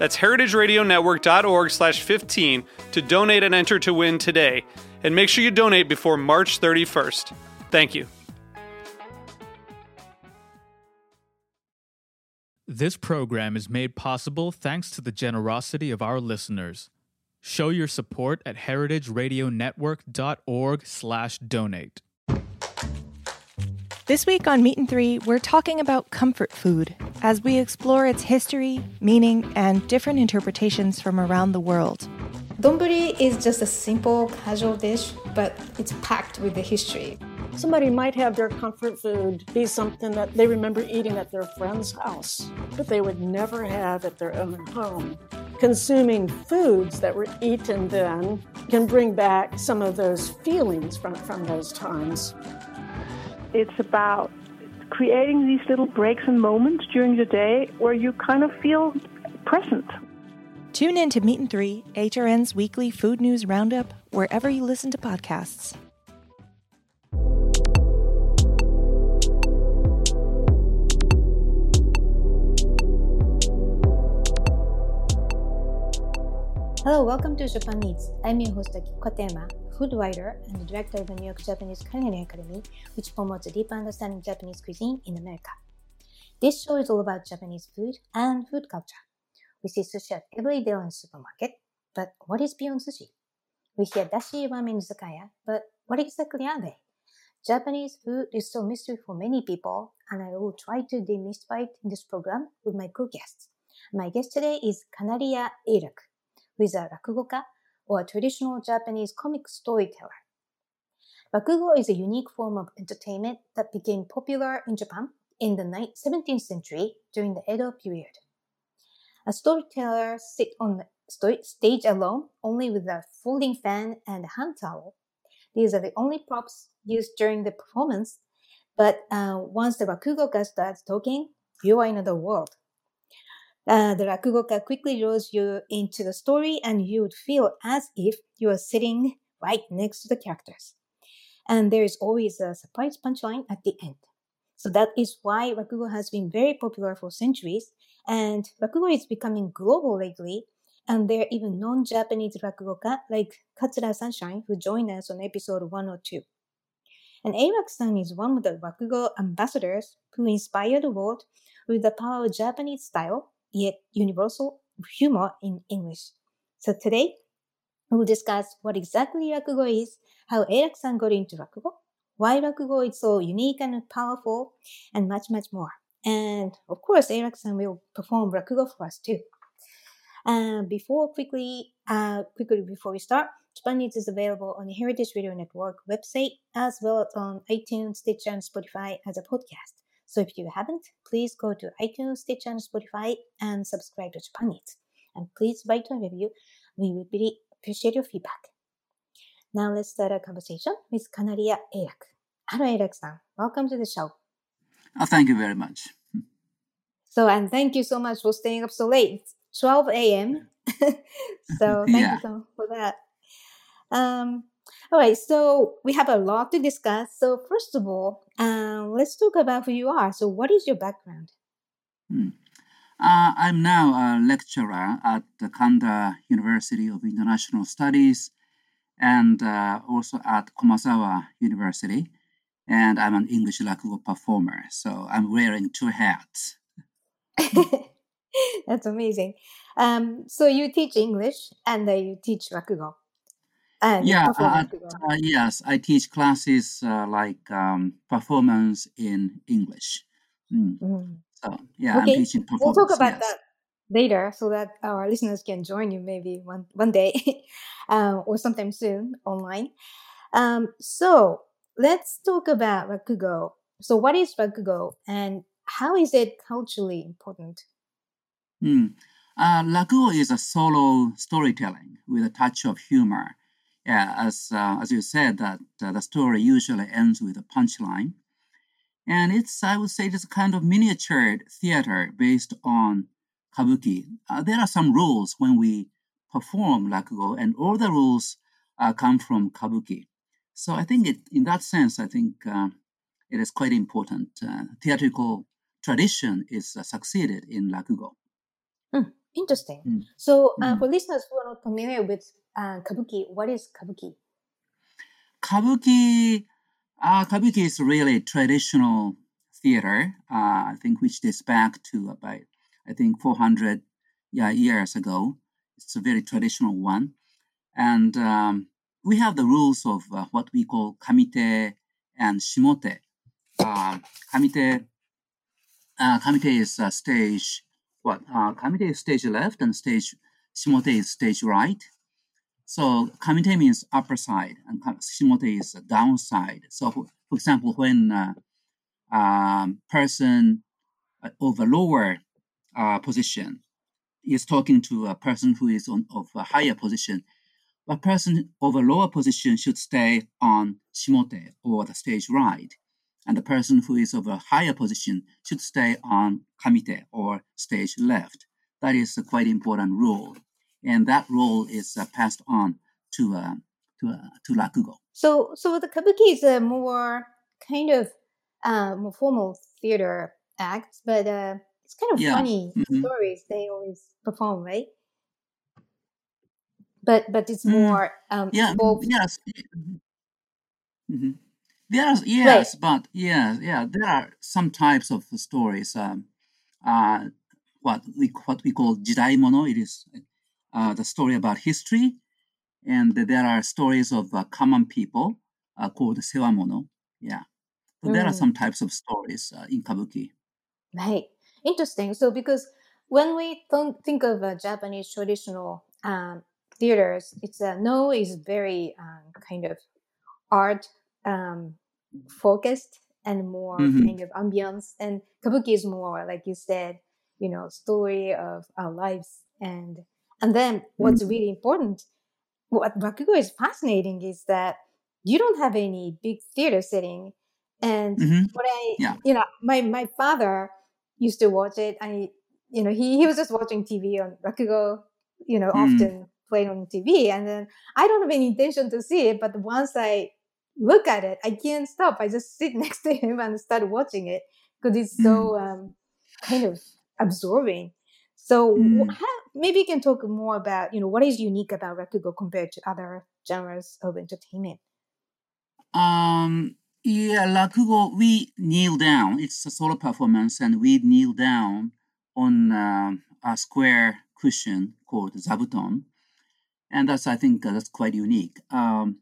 That's heritageradionetwork.org slash 15 to donate and enter to win today. And make sure you donate before March 31st. Thank you. This program is made possible thanks to the generosity of our listeners. Show your support at heritageradionetwork.org slash donate. This week on Meat and Three, we're talking about comfort food as we explore its history, meaning, and different interpretations from around the world. Donburi is just a simple, casual dish, but it's packed with the history. Somebody might have their comfort food be something that they remember eating at their friend's house, but they would never have at their own home. Consuming foods that were eaten then can bring back some of those feelings from, from those times. It's about creating these little breaks and moments during the day where you kind of feel present. Tune in to Meat and Three, HRN's weekly food news roundup, wherever you listen to podcasts. Hello, welcome to Japan Eats. I'm your host Katayama, food writer and director of the New York Japanese Culinary Academy, which promotes a deeper understanding of Japanese cuisine in America. This show is all about Japanese food and food culture. We see sushi at every in the supermarket, but what is beyond sushi? We hear dashi ramen izakaya, but what exactly are they? Japanese food is a mystery for many people, and I will try to demystify it in this program with my co-guests. My guest today is Kanariya Eiraku, who is a rakugoka or a traditional Japanese comic storyteller. Rakugo is a unique form of entertainment that became popular in Japan in the 17th century during the Edo period. A storyteller sits on the stage alone, only with a folding fan and a hand towel. These are the only props used during the performance, but uh, once the Rakugo Rakugoka starts talking, you are in another world. Uh, the rakugoka quickly draws you into the story and you would feel as if you are sitting right next to the characters. And there is always a surprise punchline at the end. So that is why rakugo has been very popular for centuries and rakugo is becoming global lately and there are even non-Japanese rakugoka like Katsura Sunshine who joined us on episode 102. And Eiraku-san is one of the rakugo ambassadors who inspire the world with the power of Japanese style yet universal humor in English. So today, we will discuss what exactly Rakugo is, how Eiraku-san got into Rakugo, why Rakugo is so unique and powerful, and much, much more. And of course, Eiraku-san will perform Rakugo for us too. Uh, before quickly, uh, quickly before we start, Japan Eats is available on the Heritage Radio Network website as well as on iTunes, Stitcher, and Spotify as a podcast. So if you haven't, please go to iTunes, Stitcher, and Spotify and subscribe to Japan. And please write a review. We would really appreciate your feedback. Now let's start our conversation with Kanariya Eiraku. Hello, Eiraku-san. Welcome to the show. Oh, thank you very much. So, and thank you so much for staying up so late. It's 12 a.m. so thank yeah. you so much for that. Um, all right, so we have a lot to discuss. So first of all, um, let's talk about who you are. So what is your background? Hmm. Uh, I'm now a lecturer at the Kanda University of International Studies and uh, also at Komazawa University. And I'm an English rakugo performer, so I'm wearing two hats. That's amazing. Um, so you teach English and uh, you teach rakugo. And Yeah, uh, rakugo? uh, yes, I teach classes uh, like um, performance in English. Mm, Mm. So yeah, I'm Okay, teaching we'll talk about yes. that later so that our listeners can join you maybe one, one day um, or sometime soon online. Um, so let's talk about Rakugo. So what is Rakugo and how is it culturally important? Mm. Uh, Rakugo is a solo storytelling with a touch of humor. Yeah, as uh, as you said, that uh, the story usually ends with a punchline, and it's I would say it's a kind of miniature theater based on kabuki. Uh, there are some rules when we perform Rakugo, and all the rules uh, come from kabuki. So I think it, in that sense, I think uh, it is quite important. Uh, theatrical tradition is uh, succeeded in Rakugo. Interesting. Mm. So uh, Mm. for listeners who are not familiar with Kabuki, what is Kabuki? Kabuki, uh, Kabuki is really traditional theater. Uh, I think which dates back to about I think 400 yeah, years ago. It's a very traditional one, and um, we have the rules of uh, what we call kamite and shimote. Uh, kamite, uh, kamite is uh, stage what? Kamite is stage left, and stage shimote is stage right. So kamite means upper side, and shimote is downside. So, for, example, when uh, um, person uh, of a lower uh, position is talking to a person who is on of a higher position, a person of a lower position should stay on shimote or the stage right, and the person who is of a higher position should stay on kamite or stage left. That is a quite important rule, and that role is uh, passed on to uh, to uh, to rakugo. So so the Kabuki is a more kind of uh, more formal theater act, but uh, it's kind of Yeah. funny Mhm. stories they always perform, right? But but it's Mm. more um, Yeah, both yes. hmm There's yes, but yeah, yeah, there are some types of stories. Um, uh, what we what we call jidaimono. It is uh, the story about history, and there are stories of uh, common people uh, called sewamono. Yeah, so there are Mm. some types of stories uh, in kabuki. Right. Interesting. So because when we th- think of uh, Japanese traditional um, theaters, it's uh, Noh is very um, kind of art um, focused and more Mhm. kind of ambience, and kabuki is more like you said, you know, story of our lives, and and then what's really important, what rakugo is fascinating is that you don't have any big theater setting, and hmm what I, Yeah. you know, my my father used to watch it. I, you know, he he was just watching TV on Rakugo, you know, Mm. often played on TV, and then I don't have any intention to see it, but once I look at it, I can't stop. I just sit next to him and start watching it because it's so um, kind of absorbing. So Mm. how, maybe you can talk more about, you know, what is unique about Rakugo compared to other genres of entertainment. Um, yeah, Rakugo, we kneel down. It's a solo performance, and we kneel down on um a square cushion called zabuton, and that's I think uh, that's quite unique. Um,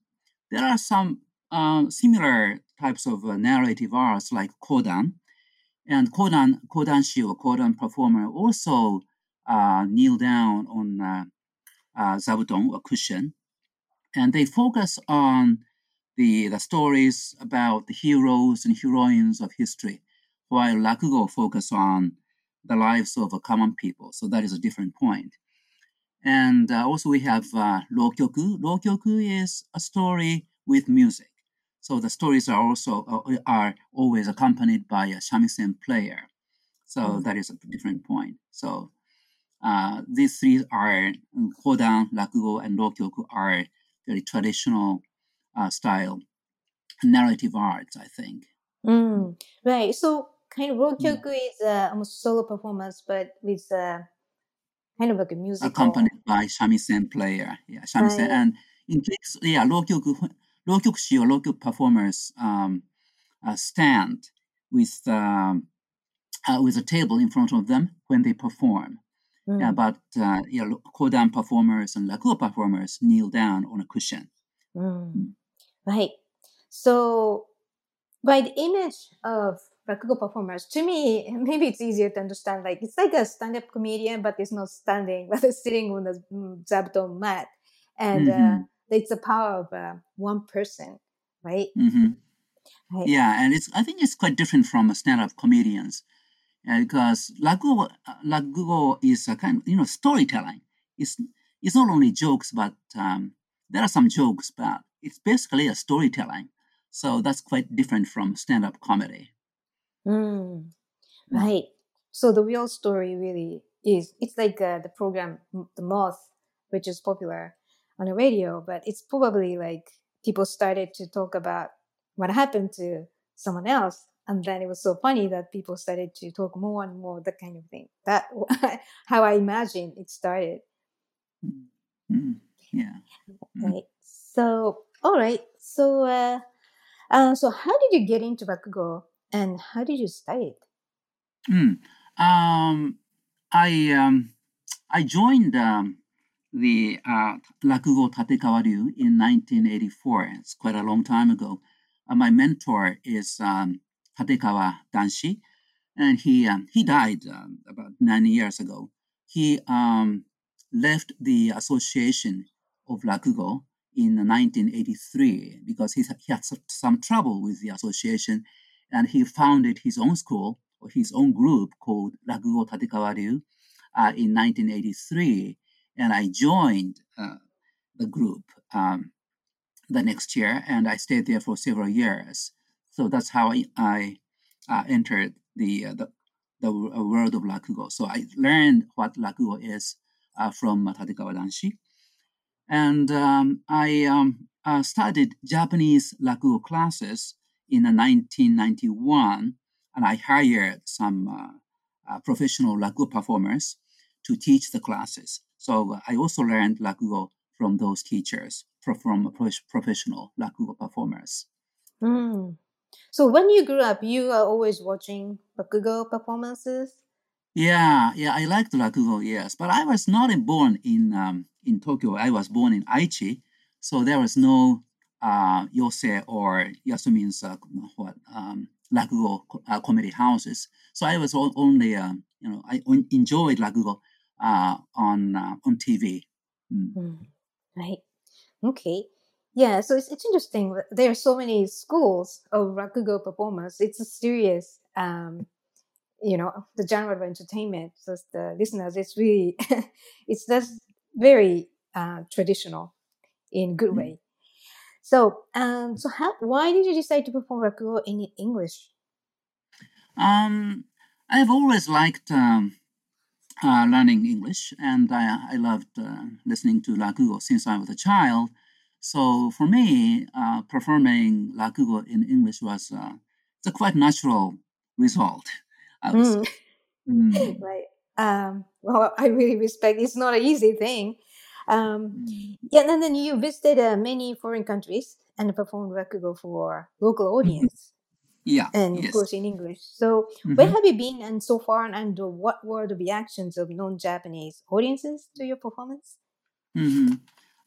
there are some um, similar types of uh, narrative arts like kodan, and kodan kodanshi or kodan performer also uh, kneel down on uh, uh, zabuton or cushion, and they focus on the, the stories about the heroes and heroines of history, while Rakugo focus on the lives of common people. So that is a different point. And uh, also we have uh, Rokyoku. Rokyoku is a story with music. So the stories are also uh, are always accompanied by a shamisen player. So Mm. that is a different point. So uh, these three are Kodan, Rakugo, and Rokyoku are very traditional uh, style narrative arts, I think. Mm, right. So kind of Rokyoku is uh, almost solo performance, but with uh, kind of like a musical. accompanied by shamisen player. Yeah, shamisen. Right. And in case, yeah, Rokyoku, Rokyokushi or Rokyoku performers um, uh, stand with um, uh, with a table in front of them when they perform. Mm. Yeah, but uh, yeah, Kodan performers and Rakugo performers kneel down on a cushion. Mm. Right. So, by the image of rakugo performers, to me, maybe it's easier to understand. Like it's like a stand-up comedian, but it's not standing, but it's sitting on the mm, zabuton mat, and uh, Mhm. It's the power of uh, one person, right? hmm Right. Yeah, and it's I think it's quite different from stand-up comedians uh, because rakugo, uh, rakugo is a kind you know storytelling. It's it's not only jokes, but um, there are some jokes, but it's basically a storytelling. So that's quite different from stand-up comedy. Mm. Right. So the real story really is it's like uh, the program The Moth, which is popular on the radio, but it's probably like people started to talk about what happened to someone else. And then it was so funny that people started to talk more and more, that kind of thing. That how I imagine it started. Mm, yeah. Mm. Right. So, all right. So, uh, uh, so how did you get into Rakugo and how did you study it? Mm. Um, I um, I joined um, the uh, Rakugo Tatekawa Ryu in 1984. It's quite a long time ago. Uh, my mentor is um, Tatekawa Danshi, and he um, he died um, about nine years ago. He um, left the association of Rakugo in 1983 because he, he had some- trouble with the association, and he founded his own school or his own group called Rakugo Tatekawa Ryu uh, in 1983, and I joined uh, the group um, the next year, and I stayed there for several years. So that's how I, I uh, entered the, uh, the the uh, world of Rakugo. So I learned what Rakugo is uh, from Tatekawa Danshi, and um, I um, uh, started Japanese Rakugo classes in uh, 1991, and I hired some professional Rakugo performers to teach the classes. So I also learned Rakugo from those teachers, from pro- professional Rakugo performers. Mm. So when you grew up, you are always watching Rakugo performances. Yeah, yeah, I liked Rakugo, yes, but I was not born in um, in Tokyo. I was born in Aichi, so there was no uh, Yose or Yasumin's uh, what um, Rakugo uh, comedy houses. So I was only, um, you know, I enjoyed Rakugo on uh, on TV. Mm. Mm. Right. Okay. Yeah. So it's, it's interesting. There are so many schools of Rakugo performers. It's a serious, um, you know, the genre of entertainment. So the listeners, it's really, it's just very uh, traditional in good Mm. way. So, um, so how, why did you decide to perform Rakugo in English? Um, I've always liked um, uh, learning English, and I, I loved uh, listening to Rakugo since I was a child. So for me, uh, performing Rakugo in English was uh, it's a quite natural result. Mm. Mm, right. Um, well, I really respect. It's not an easy thing. Um, mm, yeah, and then you visited uh, many foreign countries and performed Rakugo for local audience, Yeah. and of course in English. So, where Mhm. have you been and so far, and uh, what were the reactions of non-Japanese audiences to your performance? Mhm.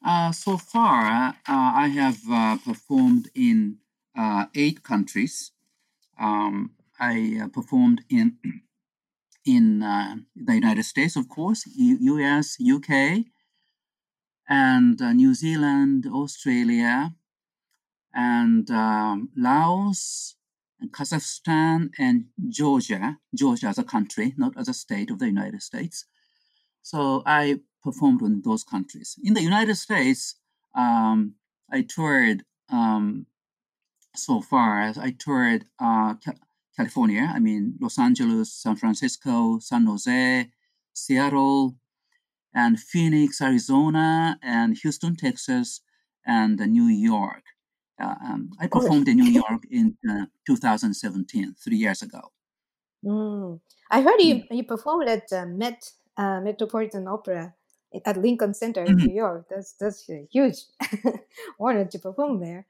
Uh, so far, uh, I have uh, performed in uh, eight countries. Um, I uh, performed in in uh, the United States, of course, U- U.S., U.K., and uh, New Zealand, Australia, and um, Laos, Kazakhstan, and Georgia. Georgia as a country, not as a state of the United States. So I performed in those countries. In the United States, um, I toured um, so far. as I toured uh, California. I mean, Los Angeles, San Francisco, San Jose, Seattle, and Phoenix, Arizona, and Houston, Texas, and New York. Uh, um, I performed in New York in uh, 2017, three years ago. Mm. I heard you you performed at uh, Met uh, Metropolitan Opera at Lincoln Center in Mhm. New York. That's that's a huge honor to perform there.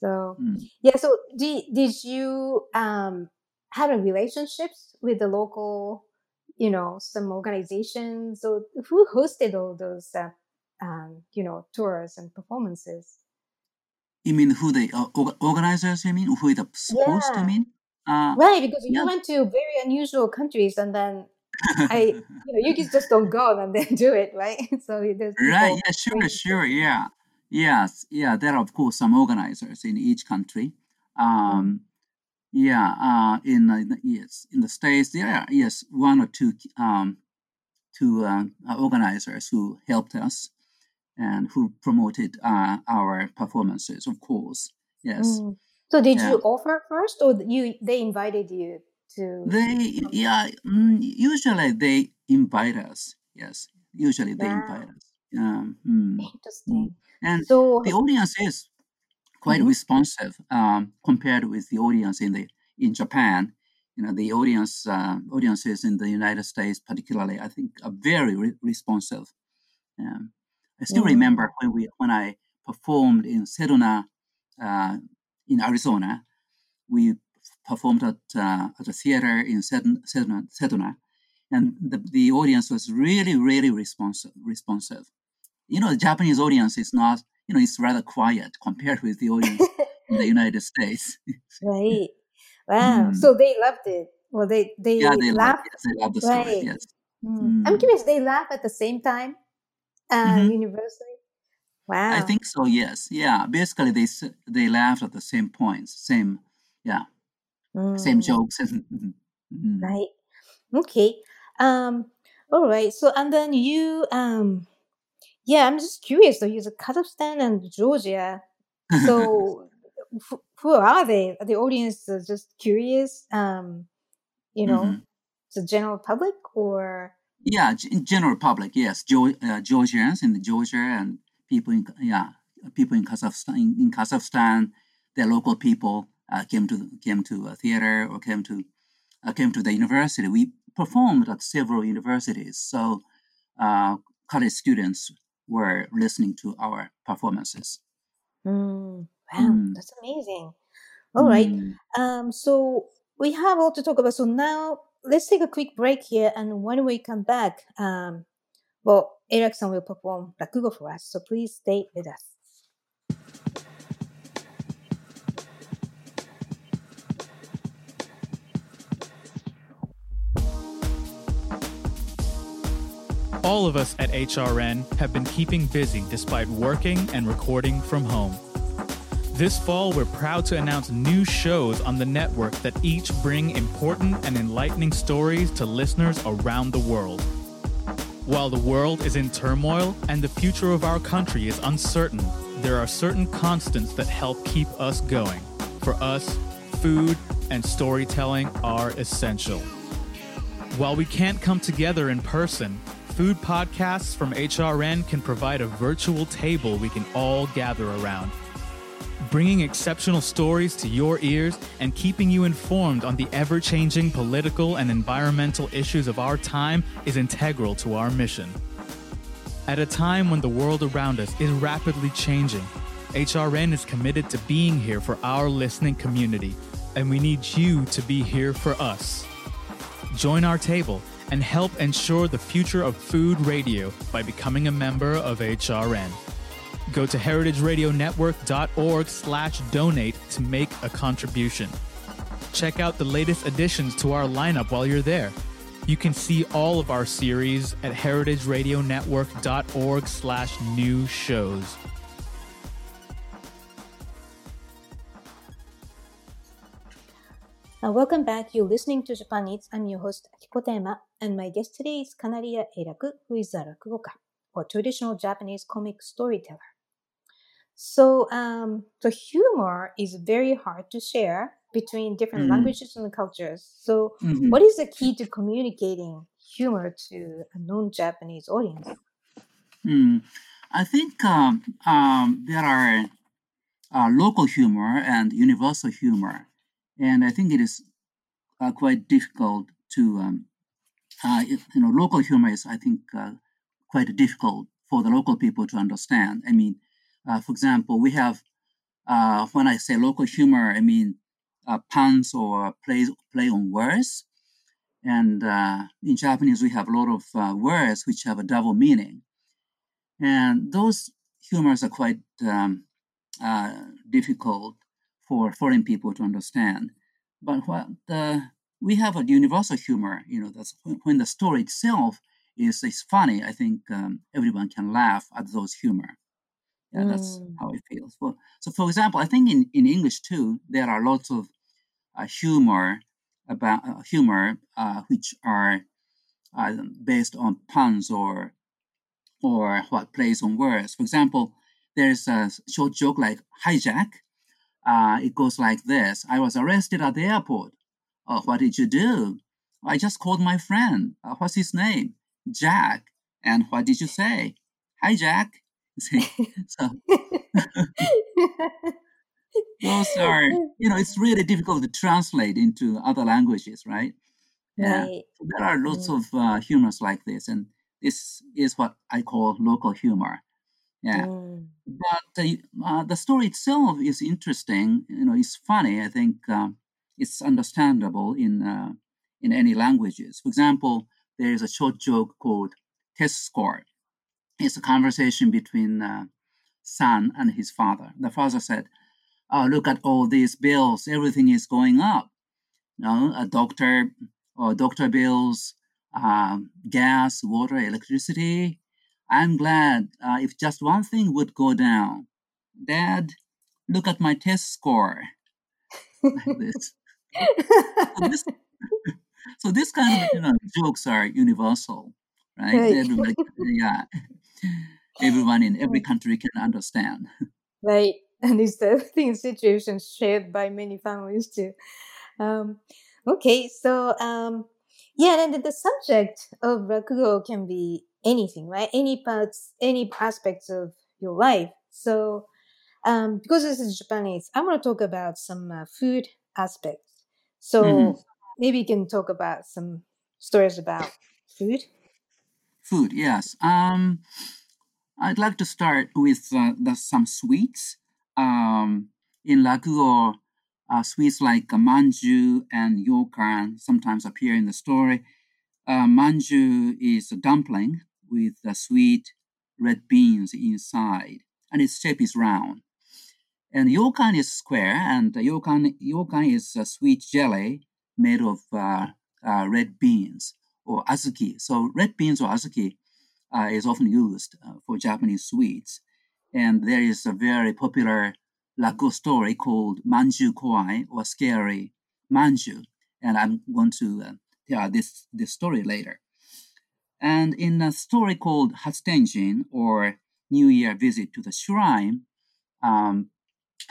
So Mm. yeah. So did did you um have a relationships with the local, you know, some organizations? So who hosted all those uh, um you know tours and performances? You mean who the uh, organizers? You mean who the supposed Yeah. to mean? Uh, Right, because you yeah. went to very unusual countries and then I, you know, you just don't go and then do it, right? So there's Right. Yeah. Sure. Sure. Yeah. Yes. Yeah. There are of course some organizers in each country. Um, yeah. Uh, in uh, the- yes, in the states there are yes one or two um, two uh, uh, organizers who helped us and who promoted uh, our performances. Of course. Yes. Mm. So did Yeah. you offer first, or you they invited you to? They yeah. Mm, usually they invite us. Yes. Usually they Wow. invite us. Um, mm. Interesting. And So the audience is quite Mhm. responsive um, compared with the audience in the in Japan. You know, the audience uh, audiences in the United States, particularly, I think, are very re- responsive. Um, I still Mm. remember when we when I performed in Sedona, uh, in Arizona. We performed at uh, at a theater in Sedona, Sedona, and the, the audience was really, really responsive. Responsive. You know, the Japanese audience is not. You know, it's rather quiet compared with the audience in the United States. right. Wow. Mm. So they loved it. Well, they they yeah, they love, laughed. yes, they love the story. Right. Yes. Mm. I'm Mm. curious. They laugh at the same time, uh, Mhm. universally. Wow. I think so. Yes. Yeah. Basically, they they laughed at the same points, same yeah, same Mm. jokes. Mm. Right. Okay. Um. All right. So and then you um. Yeah, I'm just curious. So you're Kazakhstan and Georgia. So who, who are they? The audience is just curious. Um. You know, Mhm. the general public or Yeah, in general public, yes, uh, Georgians in Georgia and people in yeah, people in Kazakhstan. In, in Kazakhstan, their local people uh, came to came to a theater or came to uh, came to the university. We performed at several universities, so uh, college students were listening to our performances. Mm, wow, Mm. that's amazing. All right. Mm. Um, so we have all to talk about. So now let's take a quick break here, and when we come back, um, well, Eiraku-san will perform Rakugo for us. So please stay with us. All of us at HRN have been keeping busy despite working and recording from home. This fall, we're proud to announce new shows on the network that each bring important and enlightening stories to listeners around the world. While the world is in turmoil and the future of our country is uncertain, there are certain constants that help keep us going. For us, food and storytelling are essential. While we can't come together in person, food podcasts from HRN can provide a virtual table we can all gather around. Bringing exceptional stories to your ears and keeping you informed on the ever changing political and environmental issues of our time is integral to our mission. At a time when the world around us is rapidly changing, HRN is committed to being here for our listening community, and we need you to be here for us. Join our table and help ensure the future of food radio by becoming a member of HRN. Go to heritageradionetwork.org slash donate to make a contribution. Check out the latest additions to our lineup while you're there. You can see all of our series at heritageradionetwork.org slash new shows. Uh, welcome back. You're listening to Japan Eats. I'm your host, Akiko Tema, and my guest today is Kanariya Eiraku, who is a rakugoka, or traditional Japanese comic storyteller. So, um, the humor is very hard to share between different Mm. languages and cultures. So, Mhm. what is the key to communicating humor to a non-Japanese audience? Mm. I think um, um, there are uh, local humor and universal humor, and I think it is uh, quite difficult to, um, uh, you know, local humor is I think uh, quite difficult for the local people to understand. I mean, uh, for example, we have uh, when I say local humor, I mean uh, puns or plays play on words. And uh, in Japanese, we have a lot of uh, words which have a double meaning and those humors are quite um, uh, difficult for foreign people to understand. But what the, we have a universal humor, you know, that's when, when the story itself is, is funny, I think um, everyone can laugh at those humor. Yeah, that's Mm. how it feels. Well, so for example, I think in, in English too, there are lots of uh, humor about uh, humor uh, which are uh, based on puns or or what plays on words. For example, there's a short joke like hijack. Uh, it goes like this: I was arrested at the airport. Oh, what did you do? I just called my friend. Uh, what's his name? Jack. And what did you say? Hi, Jack. See, so those are, you know, it's really difficult to translate into other languages, right? Yeah. Right. So there are lots of uh, humors like this, and this is what I call local humor. Yeah. Mm. But the, uh, the story itself is interesting. You know, it's funny. I think um, it's understandable in uh, in any languages. For example, there is a short joke called test score. It's a conversation between uh, son and his father. The father said, "Oh, look at all these bills. Everything is going up. You know, a doctor or doctor bills, um, gas, water, electricity." I'm glad uh, if just one thing would go down. Dad, look at my test score. Like this. So this, so this kind of you know, jokes are universal, right? Right. Yeah, everyone in every country can understand. right. And it's the thing situation shared by many families too. Um, okay, so um, yeah, and the subject of rakugo can be anything, right? Any parts, any aspects of your life. So um, because this is Japanese, I want to talk about some uh, food aspects. So Mhm. maybe you can talk about some stories about food. Food, yes. Um, I'd like to start with uh, the, some sweets. Um, in Rakugo, uh, sweets like manju and yokan sometimes appear in the story. Uh, manju is a dumpling with uh, sweet red beans inside, and its shape is round. And yokan is square, and yokan, yokan is a sweet jelly made of uh, uh, red beans or azuki. So red beans or azuki uh, is often used uh, for Japanese sweets. And there is a very popular rakugo story called Manju Kowai or Scary Manju. And I'm going to uh, tell this, this story later. And in a story called Hatsutenjin or New Year Visit to the Shrine, um,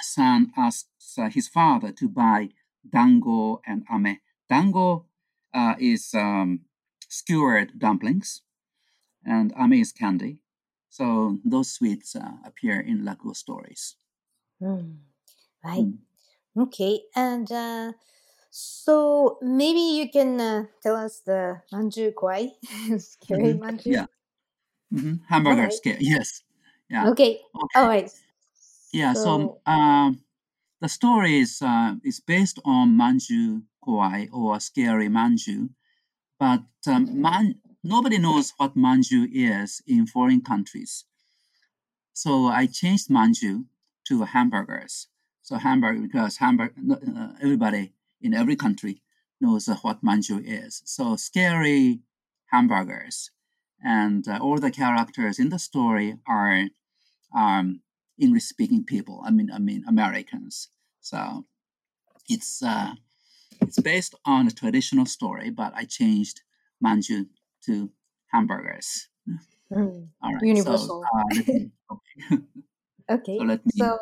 son asks uh, his father to buy dango and ame. Dango uh, is um, skewered dumplings, and is candy. So those sweets uh, appear in rakugo stories. Mm, right. Mm. Okay, and uh, so maybe you can uh, tell us the manju kowai, scary Mhm. manju. Yeah. hmm Hamburger Alright. scare. Yes. Yeah. Okay. Okay. All right. Yeah. So, So- um, the story is uh, is based on Manju Kowai or Scary Manju, but um, man, nobody knows what Manju is in foreign countries. So I changed Manju to hamburgers. So hamburger because hamburger uh, everybody in every country knows uh, what Manju is. So scary hamburgers, and uh, all the characters in the story are um, English speaking people. I mean, I mean Americans. So it's uh, it's based on a traditional story, but I changed manju to hamburgers. Mm, All right. Universal. So, uh, me, okay. Okay. So let me So,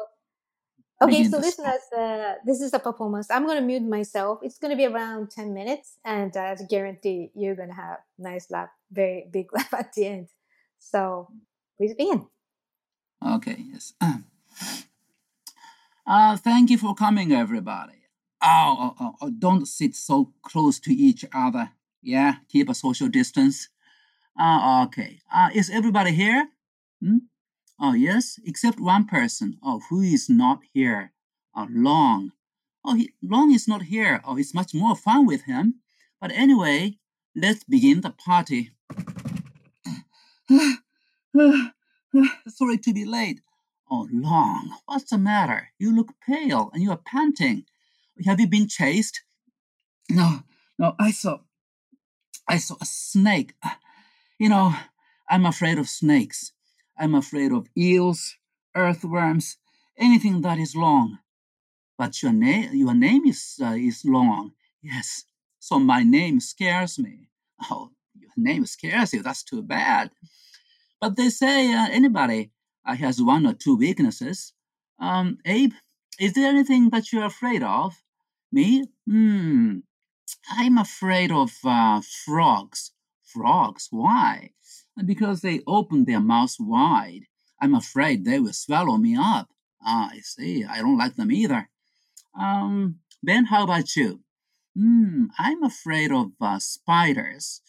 okay, so listeners, uh, this is a performance. I'm going to mute myself. It's going to be around 10 minutes, and I guarantee you're going to have nice laugh, very big laugh at the end. So, please begin. Okay. Yes. Uh, thank you for coming, everybody. Oh, oh, oh, oh, don't sit so close to each other. Yeah, keep a social distance. Uh, okay. Uh, is everybody here? Hmm? Oh, yes, except one person. Oh, who is not here? Oh, Long. Oh, he, Long is not here. Oh, it's much more fun with him. But anyway, let's begin the party. Sorry to be late. Oh, long. What's the matter? You look pale and you are panting. Have you been chased? No, no, I saw I saw a snake. You know, I'm afraid of snakes. I'm afraid of eels, earthworms, anything that is long. But your name, your name is uh, is long. Yes. So my name scares me. Oh, your name scares you. That's too bad. But they say uh, anybody uh, has one or two weaknesses. Um, Abe, is there anything that you're afraid of? Me? Hmm. I'm afraid of uh, frogs. Frogs? Why? Because they open their mouths wide. I'm afraid they will swallow me up. Ah, I see. I don't like them either. Um, Ben, how about you? Hmm, I'm afraid of uh, spiders.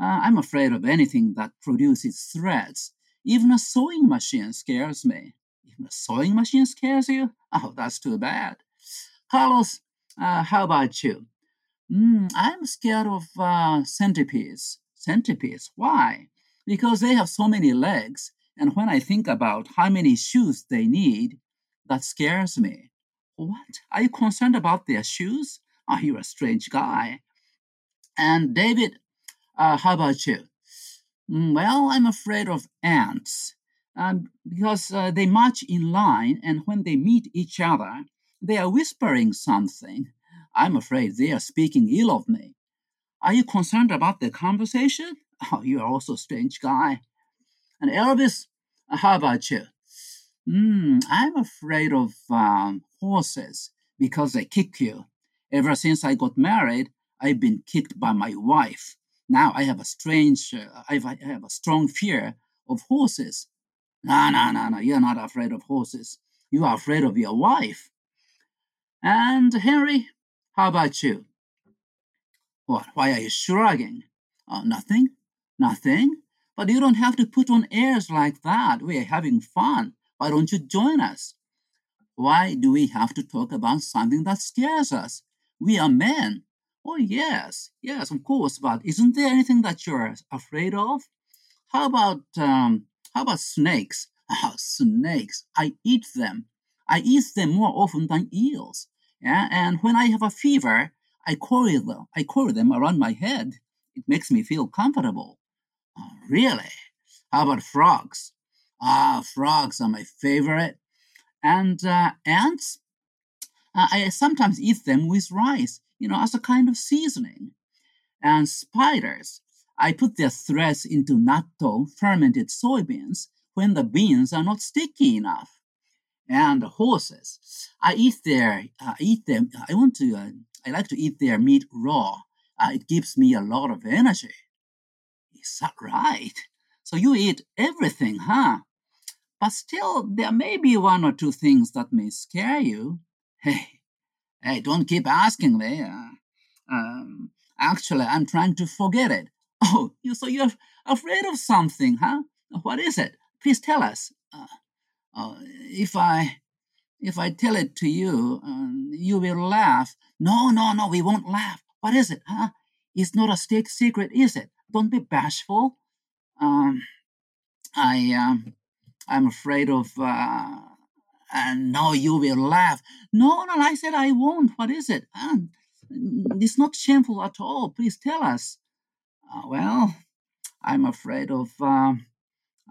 Uh, I'm afraid of anything that produces threads. Even a sewing machine scares me. Even a sewing machine scares you? Oh, that's too bad. Carlos, uh, how about you? Mm, I'm scared of uh, centipedes. Centipedes. Why? Because they have so many legs, and when I think about how many shoes they need, that scares me. What? Are you concerned about their shoes? Oh, you're a strange guy. And David, uh, how about you? Mm, well, I'm afraid of ants um, because uh, they march in line, and when they meet each other, they are whispering something. I'm afraid they are speaking ill of me. Are you concerned about their conversation? Oh, you are also a strange guy. And Elvis, how about you? Mm, I'm afraid of um, horses because they kick you. Ever since I got married, I've been kicked by my wife. Now I have a strange, uh, I have a strong fear of horses. No, no, no, no, you're not afraid of horses. You are afraid of your wife. And Henry, how about you? What? Why are you shrugging? Oh, nothing? Nothing? But you don't have to put on airs like that. We're having fun. Why don't you join us? Why do we have to talk about something that scares us? We are men. Oh, yes, yes, of course. But isn't there anything that you're afraid of? How about um, how about snakes? Oh, snakes! I eat them. I eat them more often than eels. Yeah, and when I have a fever, I coil them. I coil them around my head. It makes me feel comfortable. Oh, really? How about frogs? Ah, frogs are my favorite. And uh, ants? Uh, I sometimes eat them with rice, you know, as a kind of seasoning. And spiders, I put their threads into natto, fermented soybeans, when the beans are not sticky enough and horses. I eat their, uh, eat them. I want to. Uh, I like to eat their meat raw. Uh, it gives me a lot of energy. Is that right? So you eat everything, huh? But still, there may be one or two things that may scare you. Hey, hey, don't keep asking me. Uh, um, actually, I'm trying to forget it. Oh, you so you're afraid of something, huh? What is it? Please tell us. Uh, if I if I tell it to you, uh, you will laugh. No, no, no, we won't laugh. What is it, huh? It's not a state secret, is it? Don't be bashful. Um, I um, I'm afraid of. Uh, and no, you will laugh. No, no, I said I won't. What is it? Uh, it's not shameful at all. Please tell us. Uh, well, I'm afraid of um,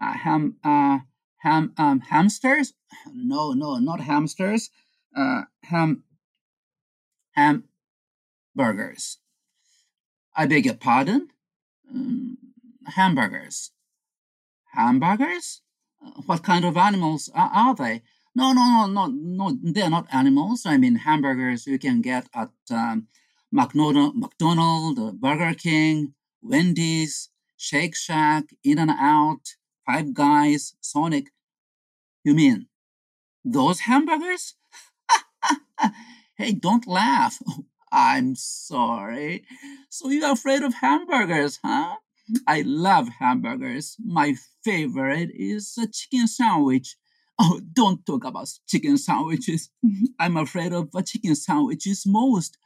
uh, ham, uh, ham um, hamsters. No, no, not hamsters. Uh, ham hamburgers. I beg your pardon. Um, hamburgers. Hamburgers? Uh, what kind of animals are, are, they? No, no, no, no, no. They're not animals. I mean, hamburgers you can get at um, McDonald, McDonald, Burger King, Wendy's, Shake Shack, In and Out, Five Guys, Sonic. You mean those hamburgers? hey, don't laugh. I'm sorry. So you're afraid of hamburgers, huh? I love hamburgers. My favorite is a chicken sandwich. Oh, don't talk about chicken sandwiches. I'm afraid of chicken sandwiches most.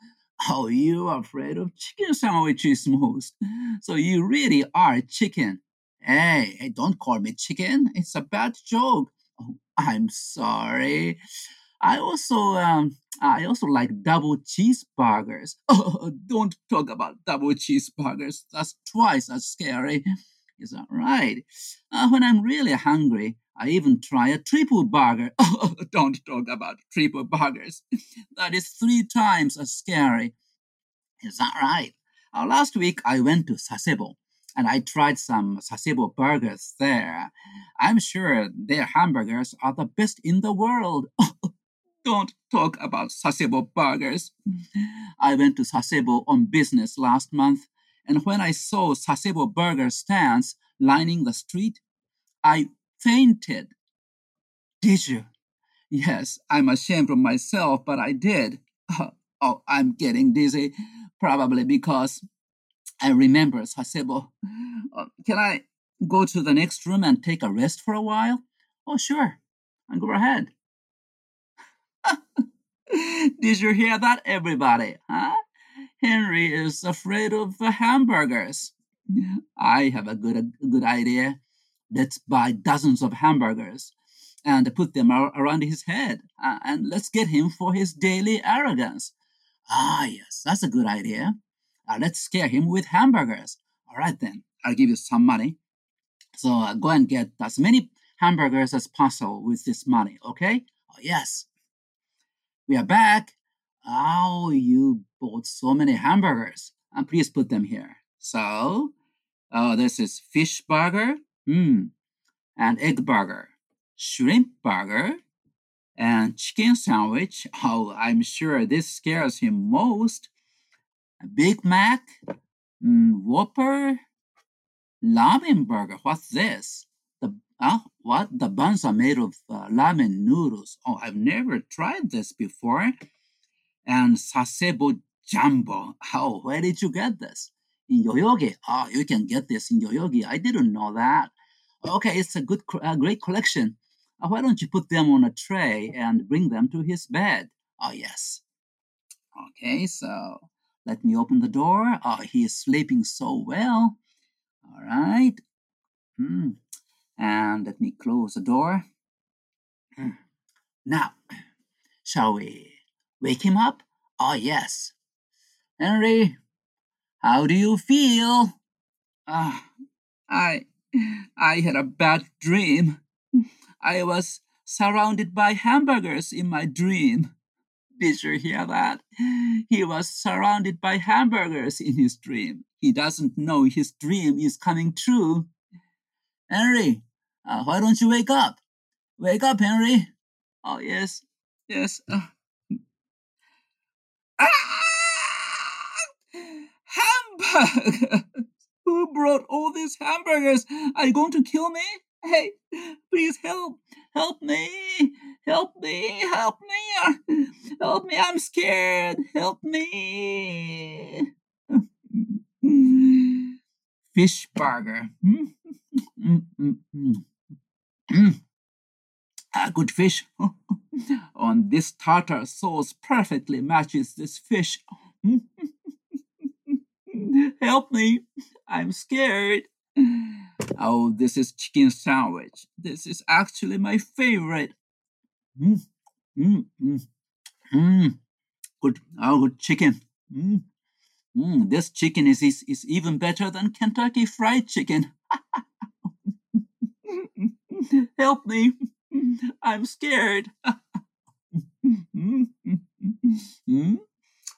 Oh, you're afraid of chicken sandwiches most. So you really are chicken. Hey, hey, don't call me chicken. It's a bad joke. Oh, I'm sorry. I also um, I also like double cheeseburgers. Oh, don't talk about double cheeseburgers. That's twice as scary. Is that right? Uh, when I'm really hungry, I even try a triple burger. Oh, don't talk about triple burgers. That is three times as scary. Is that right? Uh, last week I went to Sasebo and I tried some Sasebo burgers there. I'm sure their hamburgers are the best in the world. Don't talk about Sasebo burgers. I went to Sasebo on business last month, and when I saw Sasebo burger stands lining the street, I fainted. Did you? Yes, I'm ashamed of myself, but I did. oh, I'm getting dizzy, probably because I remember Sasebo. Uh, can I go to the next room and take a rest for a while? Oh, sure. And go ahead. Did you hear that, everybody? Huh? Henry is afraid of hamburgers. I have a good, a good idea. Let's buy dozens of hamburgers and put them around his head, uh, and let's get him for his daily arrogance. Ah, yes, that's a good idea. Uh, let's scare him with hamburgers. All right, then, I'll give you some money. So uh, go and get as many hamburgers as possible with this money, okay? Oh, yes. We are back. Oh, you bought so many hamburgers. Uh, please put them here. So, oh, this is fish burger, hmm, and egg burger, shrimp burger, and chicken sandwich. Oh, I'm sure this scares him most. Big Mac, mm, Whopper, Ramen Burger. What's this? The uh, what? The buns are made of uh, noodles. Oh, I've never tried this before. And Sasebo Jumbo. Oh, where did you get this? In Yoyogi. Oh, you can get this in Yoyogi. I didn't know that. Okay, it's a good, a great collection. Uh, why don't you put them on a tray and bring them to his bed? Oh, yes. Okay, so let me open the door. Oh, he is sleeping so well. All right. Hmm. And let me close the door. Hmm. Now, shall we wake him up? Oh, yes. Henry, how do you feel? Ah, I, I had a bad dream. I was surrounded by hamburgers in my dream. Did you hear that? He was surrounded by hamburgers in his dream. He doesn't know his dream is coming true. Henry, uh, why don't you wake up? Wake up, Henry. Oh, yes, yes. Uh. Ah! Hamburgers! Who brought all these hamburgers? Are you going to kill me? Hey, please help. Help me. Help me. Help me. Help me. I'm scared. Help me. Fish burger. A good fish. On this tartar sauce perfectly matches this fish. Help me. I'm scared. Oh, this is chicken sandwich. This is actually my favorite. Mm, mm, mm, mm. Good, oh, good chicken. Mm, mm. This chicken is, is, is even better than Kentucky Fried Chicken. Help me. I'm scared. mm?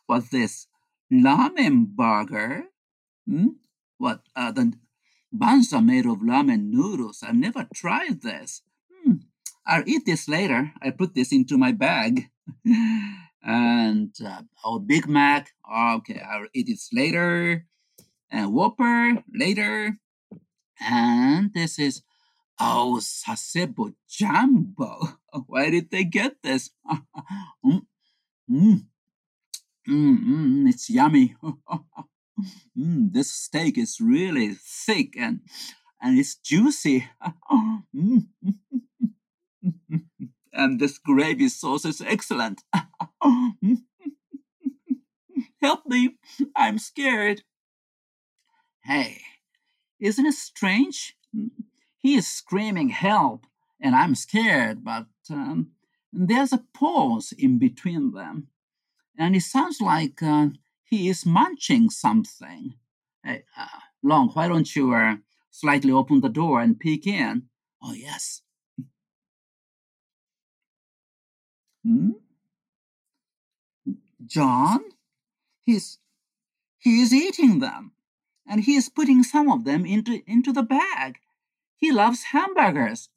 What's this? Ramen burger? Mm? What? Uh, the Buns are made of ramen noodles. I've never tried this. Hmm. I'll eat this later. I put this into my bag. and uh, our Big Mac. Okay, I'll eat this later. And Whopper later. And this is oh Sasebo Jumbo. Where did they get this? mm, mm, mm, mm, it's yummy. Mm, this steak is really thick and and it's juicy. mm. and this gravy sauce is excellent. Help me, I'm scared. Hey, isn't it strange? He is screaming help, and I'm scared, but um, there's a pause in between them. And it sounds like uh, he is munching something. Hey, uh, Long, why don't you uh, slightly open the door and peek in? Oh, yes. Hmm? John? He's he is eating them, and he is putting some of them into, into the bag. He loves hamburgers.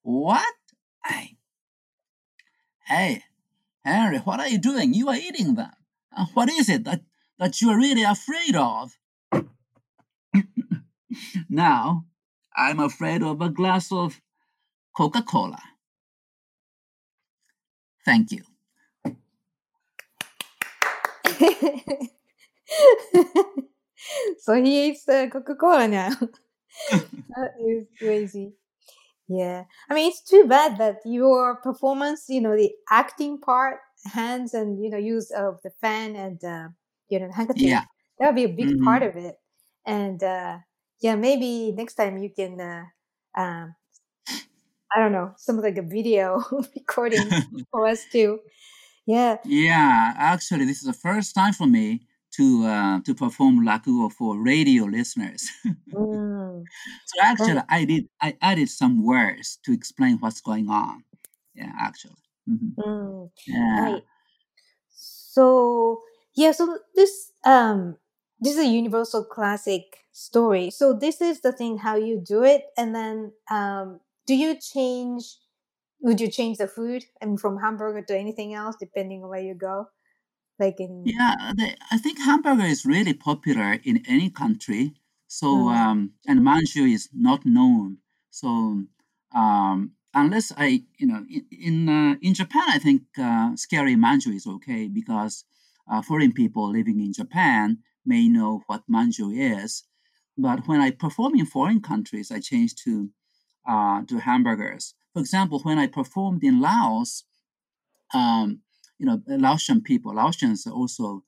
What? Hey, hey, Henry, what are you doing? You are eating them. Uh, what is it that, that you are really afraid of? now, I'm afraid of a glass of Coca Cola. Thank you. so he eats uh, Coca Cola now. that is crazy. Yeah. I mean, it's too bad that your performance, you know, the acting part, hands and, you know, use of the fan and, uh, you know, handkerchief, Yeah. that would be a big Mhm. part of it. And, uh, yeah, maybe next time you can, uh, um, I don't know, something like a video recording for us too. Yeah. Yeah, actually, this is the first time for me to uh, to perform rakugo for radio listeners. Mm. so actually, I did I added some words to explain what's going on. Yeah, actually. Mhm. Mm. Yeah. Right. So yeah, so this um this is a universal classic story. So this is the thing how you do it, and then um do you change? Would you change the food and from hamburger to anything else depending on where you go? Like in Yeah, the, I think hamburger is really popular in any country. So, Mm. um, and manju is not known. So, um, unless I, you know, in in, uh, in Japan, I think uh, scary manju is okay because uh, foreign people living in Japan may know what manju is. But when I perform in foreign countries, I change to uh, to hamburgers. For example, when I performed in Laos, um, you know, Laotian people, Laotians also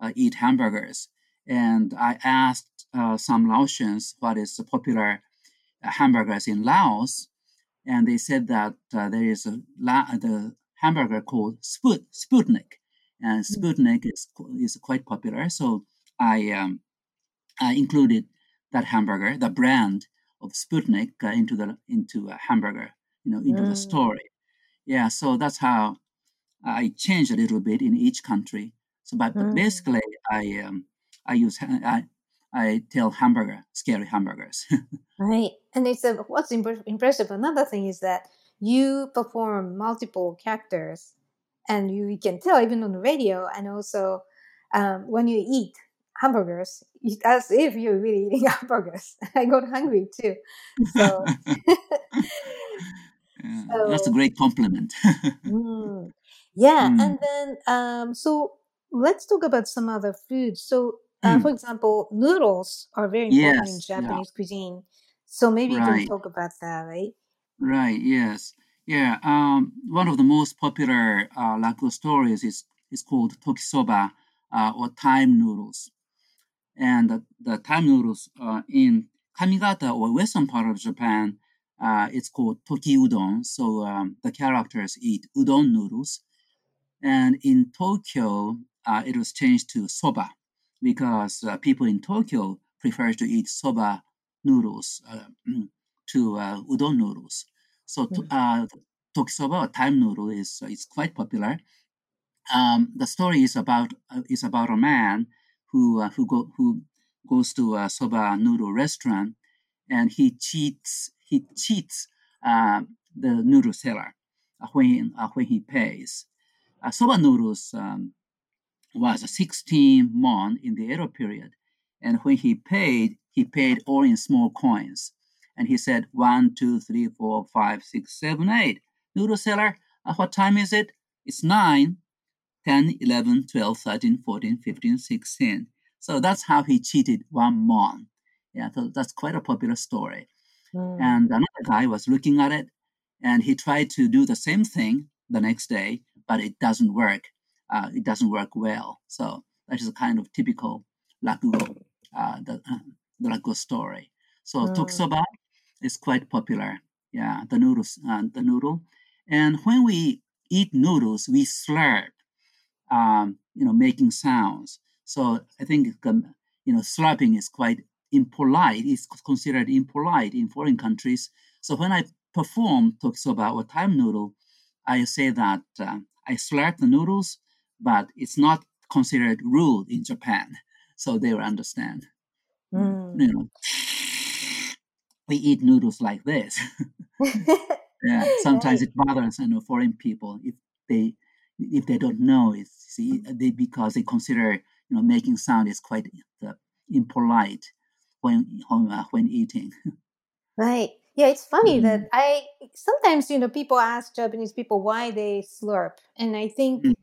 uh, eat hamburgers. And I asked uh, some Laotians what is the popular hamburgers in Laos, and they said that uh, there is a la- the hamburger called Sput- Sputnik, and Sputnik is is quite popular. So I um, I included that hamburger, the brand of Sputnik, uh, into the into a hamburger, you know, into the Mm. story. Yeah, so that's how I change a little bit in each country. So, but, but Mm. basically, I um, I use I I tell hamburger, scary hamburgers. Right. And it's a, what's impre- impressive. Another thing is that you perform multiple characters and you can tell even on the radio and also um, when you eat hamburgers, it's as if you're really eating hamburgers. I got hungry too. So, Yeah, that's a great compliment. mm, yeah. Mm, And then, um, so let's talk about some other foods. So, uh, mm, for example, noodles are very important in yes, yeah, Japanese cuisine. So maybe you can talk about that, right? Right. Yes. Yeah. Um, one of the most popular uh, raku stories is is called tokisoba uh, or time noodles, and the, the time noodles uh, in Kamigata or western part of Japan, uh, it's called toki udon. So um, the characters eat udon noodles, and in Tokyo, uh, it was changed to soba because uh, people in Tokyo prefer to eat soba noodles uh, to uh, udon noodles. So to, Mm. uh, tokisoba or time noodle is is quite popular. Um, the story is about uh, is about a man who uh, who go who goes to a soba noodle restaurant and he cheats he cheats uh, the noodle seller uh, when uh, when he pays. Uh, soba noodles um, was 16 mon in the Edo period, and when he paid, he paid all in small coins. And he said, one, two, three, four, five, six, seven, eight. Noodle seller, uh, what time is it? It's 9, 10, 11, 12, 13, 14, 15, 16. So that's how he cheated one month. Yeah, so that's quite a popular story. Mm. And another guy was looking at it and he tried to do the same thing the next day, but it doesn't work. Uh, it doesn't work well. So that is a kind of typical rakugo, uh, the, the rakugo story. So Mm. tokisoba is quite popular Yeah, the noodles, uh, the noodle. And when we eat noodles, we slurp, um, you know, making sounds. So I think, um, you know, slurping is quite impolite. It's considered impolite in foreign countries. So when I perform tokisoba or time noodle, I say that uh, I slurp the noodles, but it's not considered rude in Japan. So they will understand. Mm. You know, we eat noodles like this. yeah, sometimes Right. it bothers you know foreign people if they if they don't know it. See, they because they consider you know making sound is quite uh, impolite when when, uh, when eating. Right. Yeah, it's funny Mm. that I sometimes, you know, people ask Japanese people why they slurp. And I think Mm.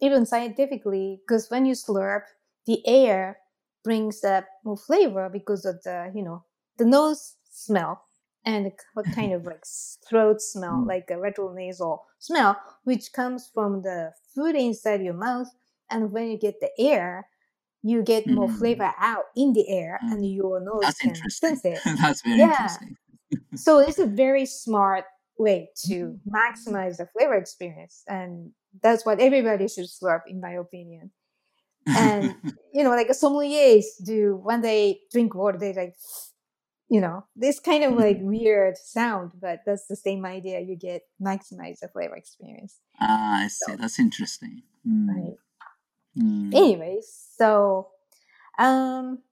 Even scientifically, because when you slurp, the air brings up more flavor because of the, you know, the nose smell and what kind of like throat smell, Mm. like a retronasal smell, which comes from the food inside your mouth. And when you get the air, you get more Mm. flavor out in the air Mm. and your nose That's can interesting. sense it. That's very Yeah. interesting. So it's a very smart way to maximize the flavor experience, and that's what everybody should slurp, in my opinion. And you know, like sommeliers do when they drink water, they like, you know, this kind of like weird sound, but that's the same idea. You get maximize the flavor experience, ah, I see. That's interesting. Mm. right? Mm. Anyways, so um,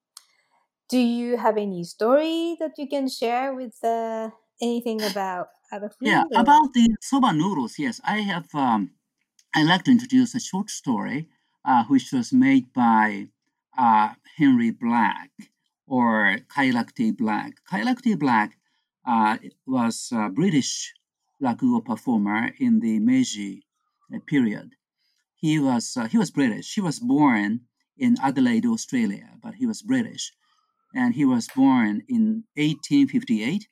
do you have any story that you can share with uh, anything about other food? Yeah, or- about the soba noodles. Yes, I have. Um, I like to introduce a short story, uh, which was made by uh, Henry Black or Kairakutei Black. Kairakutei Black uh, was a British rakugo performer in the Meiji uh, period. He was uh, he was British. He was born in Adelaide, Australia, but he was British, and he was born in 1858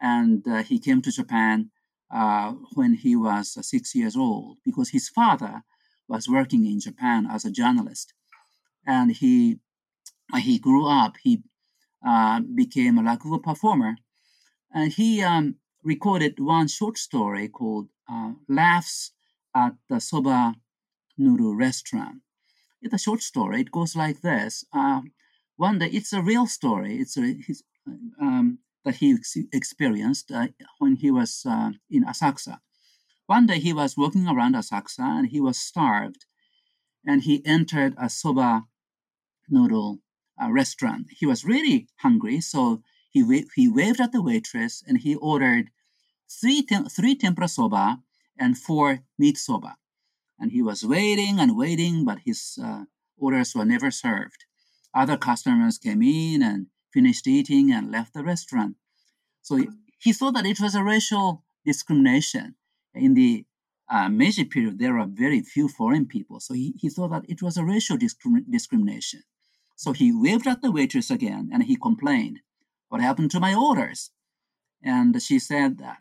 and uh, he came to Japan uh, when he was uh, six years old because his father was working in Japan as a journalist, and he he grew up he uh, became a rakugo performer, and he um, recorded one short story called uh, "Laughs at the Soba Noodle Restaurant." It's a short story. It goes like this. Uh, one day, it's a real story. It's a, his, um, that he ex- experienced uh, when he was uh, in Asakusa. One day he was walking around Asakusa and he was starved, and he entered a soba noodle uh, restaurant. He was really hungry, so he wa- he waved at the waitress and he ordered three tem- three tempura soba and four meat soba. And he was waiting and waiting, but his uh, orders were never served. Other customers came in and finished eating and left the restaurant. So he, thought that it was a racial discrimination. In the uh, Meiji period, there were very few foreign people. So he, he thought that it was a racial discrim- discrimination. So he waved at the waitress again and he complained, What happened to my orders? And she said that,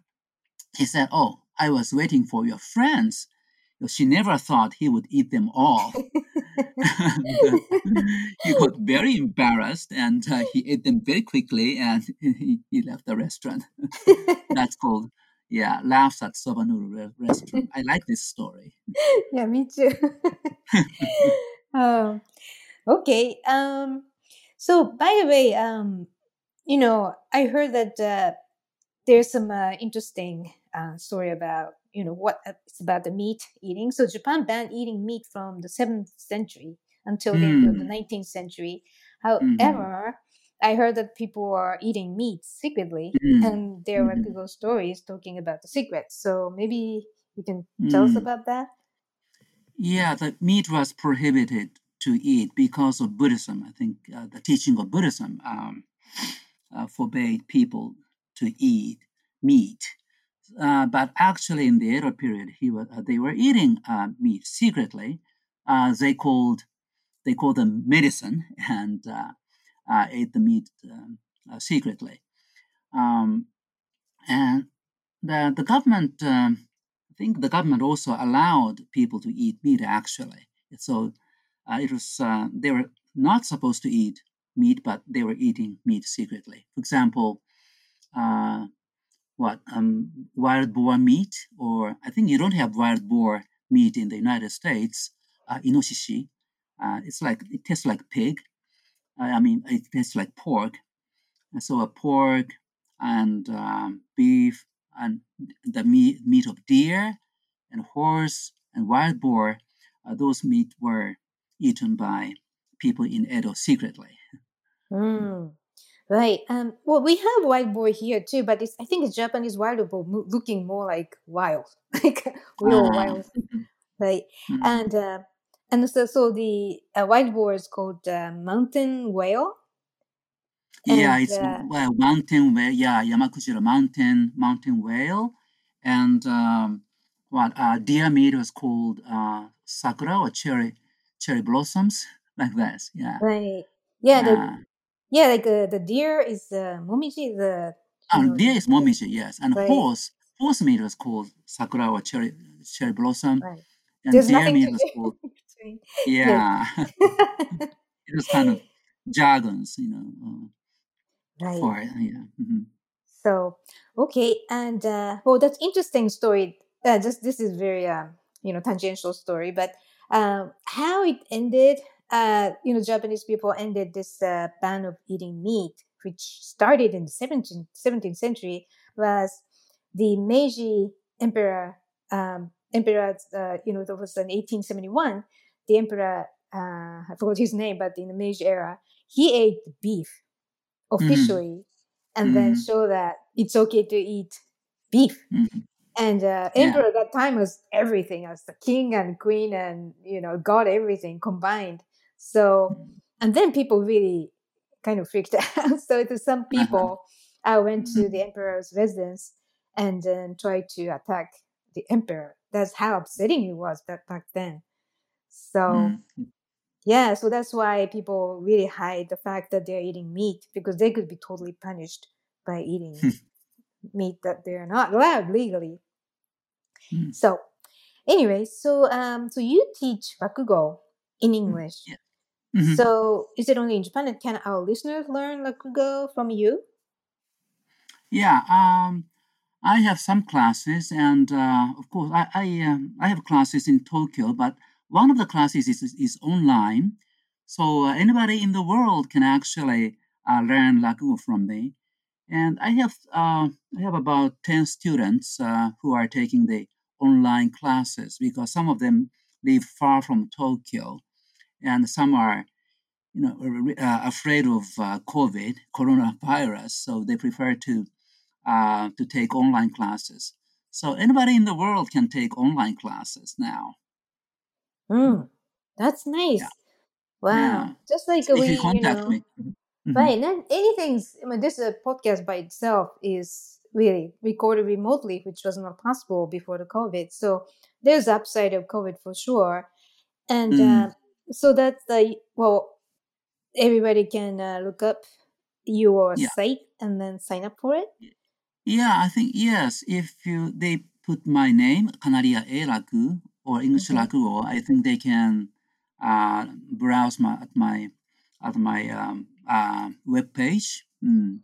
he said, Oh, I was waiting for your friends. She never thought he would eat them all. he got very embarrassed and uh, he ate them very quickly and he, he left the restaurant. That's called, yeah, Laughs at Soba Noodle Restaurant. I like this story. yeah, me too. um, okay. Um, so by the way, um, you know, I heard that uh, there's some uh, interesting uh, story about you know what uh, it's about the meat eating. So Japan banned eating meat from the seventh century until the end of the Mm. nineteenth century. However, I heard that people are eating meat secretly, Mm. and there were Mhm. people stories talking about the secrets. So maybe you can tell us Mm. about that. Yeah, the meat was prohibited to eat because of Buddhism. I think uh, the teaching of Buddhism um, uh, forbade people to eat meat. Uh, but actually, in the Edo period, he was, uh, they were eating uh, meat secretly. Uh, they called they called them medicine and uh, ate the meat um, secretly. Um, and the the government, um, I think the government also allowed people to eat meat. Actually, so it was they were not supposed to eat meat, but they were eating meat secretly. For example, uh, what um, wild boar meat, or I think you don't have wild boar meat in the United States. Uh, inoshishi. Uh, it's like it tastes like pig. I mean, it tastes like pork. So a pork and um, beef and the meat, meat of deer and horse and wild boar. Uh, those meat were eaten by people in Edo secretly. Mm. Right. Um, well, we have wild boar here too, but it's, I think it's Japanese wild boar mo- looking more like wild, like real Ah. wild. Right. Mm. And uh, and so so the uh, wild boar is called uh, mountain whale. yeah, it's uh, well mountain whale. Yeah, Yamakujira mountain mountain whale, and um, what uh, deer meat was called uh, sakura or cherry cherry blossoms like that. Yeah. Right. Yeah. The, yeah. Yeah. Like uh, the deer is uh, momiji. The Oh, deer is momiji, yes, and Right. horse horse meat was called sakura or cherry cherry blossom, Right. and There's deer meat was called yeah. it was kind of jargons, you know, uh, right. for it. Yeah. mhm. So okay, and uh, well, that's interesting story. Uh, just this is very um, you know tangential story, but um, how it ended. Uh, you know, Japanese people ended this uh, ban of eating meat, which started in the 17th, 17th century, was the Meiji emperor. Um, emperor, uh, you know, that was in 1871. The emperor, uh, I forgot his name, but in the Meiji era, he ate beef officially and then Mhm. show that it's okay to eat beef. Mhm. And uh, Yeah. emperor at that time was everything as the king and queen and you know god everything combined. So Mm-hmm. and then people really kind of freaked out. so to some Uh-huh. people, I went to Mhm. the emperor's residence and then tried to attack the emperor. That's how upsetting it was back back then. So Mm. yeah, so that's why people really hide the fact that they're eating meat because they could be totally punished by eating meat that they're not allowed legally. Mm. So, anyway, so um, so you teach rakugo in English. yeah. Mhm. So, is it only in Japan? And can our listeners learn rakugo from you? Yeah, um, I have some classes, and uh, of course, I I, um, I have classes in Tokyo, but one of the classes is is online, so uh, anybody in the world can actually uh, learn rakugo from me. And I have uh, I have about ten students uh, who are taking the online classes because some of them live far from Tokyo, and some are you know uh, afraid of uh, COVID coronavirus, so they prefer to uh, to take online classes. So anybody in the world can take online classes now. Mm, that's nice. Yeah. Wow. Yeah. Just like So we, you you know, me, Mhm. Mhm. Right. And anything's, I mean, this uh, podcast by itself is really recorded remotely, which was not possible before the COVID. So there's upside of COVID for sure. And Mm. So that's the, well, everybody can uh, look up your Yeah. site and then sign up for it. Yeah, I think yes. If you they put my name Kanariya Eiraku or English Mhm. Rakugo, I think they can uh, browse my at my at my um, uh, web page. Mm.